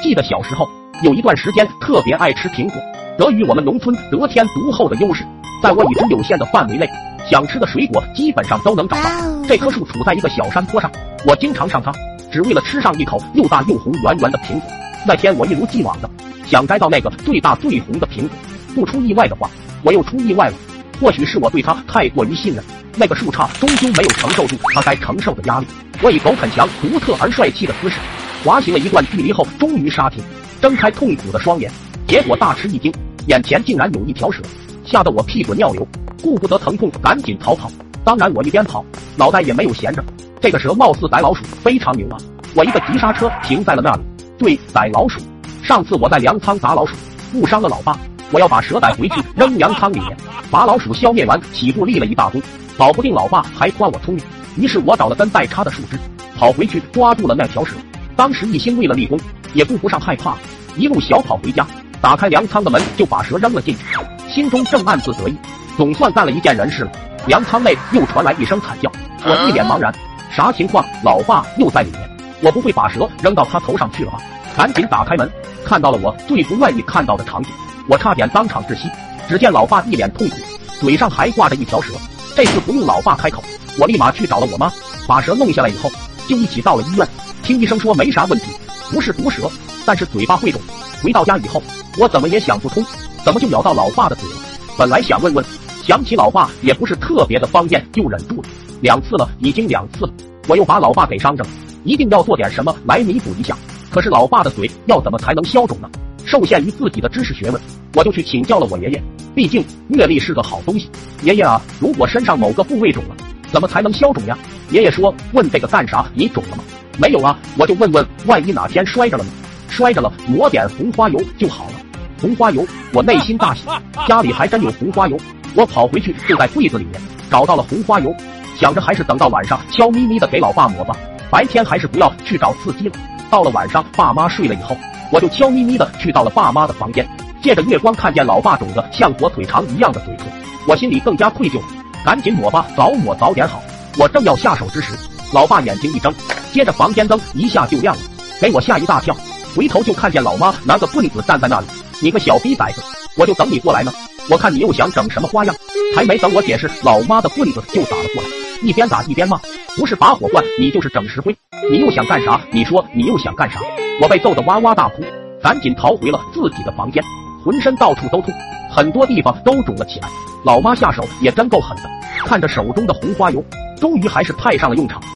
记得小时候有一段时间特别爱吃苹果，得益于我们农村得天独厚的优势，在我已知有限的范围内，想吃的水果基本上都能找到。这棵树处在一个小山坡上，我经常上它，只为了吃上一口又大又红圆圆的苹果。那天我一如既往的想摘到那个最大最红的苹果，不出意外的话，我又出意外了。或许是我对它太过于信任，那个树杈终究没有承受住它该承受的压力。我以狗啃墙独特而帅气的姿势。滑行了一段距离后，终于刹停，睁开痛苦的双眼，结果大吃一惊，眼前竟然有一条蛇，吓得我屁滚尿流，顾不得疼痛，赶紧逃跑。当然，我一边跑，脑袋也没有闲着。这个蛇貌似逮老鼠，非常牛啊！我一个急刹车停在了那里。对，逮老鼠。上次我在粮仓打老鼠，误伤了老爸，我要把蛇逮回去扔粮仓里面，把老鼠消灭完，起步立了一大功，保不定老爸还夸我聪明。于是我找了根带叉的树枝，跑回去抓住了那条蛇。当时一心为了立功，也顾不上害怕，一路小跑回家，打开粮仓的门就把蛇扔了进去，心中正暗自得意，总算干了一件人事了。粮仓内又传来一声惨叫，我一脸茫然，啥情况？老爸又在里面？我不会把蛇扔到他头上去了吧？赶紧打开门，看到了我最不愿意看到的场景，我差点当场窒息。只见老爸一脸痛苦，嘴上还挂着一条蛇。这次不用老爸开口，我立马去找了我妈，把蛇弄下来以后，就一起到了医院。听医生说没啥问题，不是毒蛇，但是嘴巴会肿。回到家以后，我怎么也想不通，怎么就咬到老爸的嘴了？本来想问问，想起老爸也不是特别的方便，又忍住了。两次了，已经两次了，我又把老爸给伤着了，一定要做点什么来弥补一下。可是老爸的嘴要怎么才能消肿呢？受限于自己的知识学问，我就去请教了我爷爷。毕竟阅历是个好东西。爷爷啊，如果身上某个部位肿了，怎么才能消肿呀？爷爷说：“问这个干啥？你肿了吗？”没有啊，我就问问，万一哪天摔着了呢？摔着了，抹点红花油就好了。红花油，我内心大喜，家里还真有红花油。我跑回去就在柜子里面找到了红花油，想着还是等到晚上悄咪咪的给老爸抹吧，白天还是不要去找刺激了。到了晚上，爸妈睡了以后，我就悄咪咪的去到了爸妈的房间，借着月光看见老爸肿得像火腿肠一样的嘴唇，我心里更加愧疚，赶紧抹吧，早抹早点好。我正要下手之时，老爸眼睛一睁。接着房间灯一下就亮了，给我吓一大跳，回头就看见老妈拿个棍子站在那里。你个小逼崽子，我就等你过来呢。我看你又想整什么花样，还没等我解释，老妈的棍子就打了过来，一边打一边骂，不是拔火罐，你就是整石灰。你又想干啥？你说你又想干啥？我被揍得哇哇大哭，赶紧逃回了自己的房间，浑身到处都痛，很多地方都肿了起来。老妈下手也真够狠的，看着手中的红花油，终于还是派上了用场。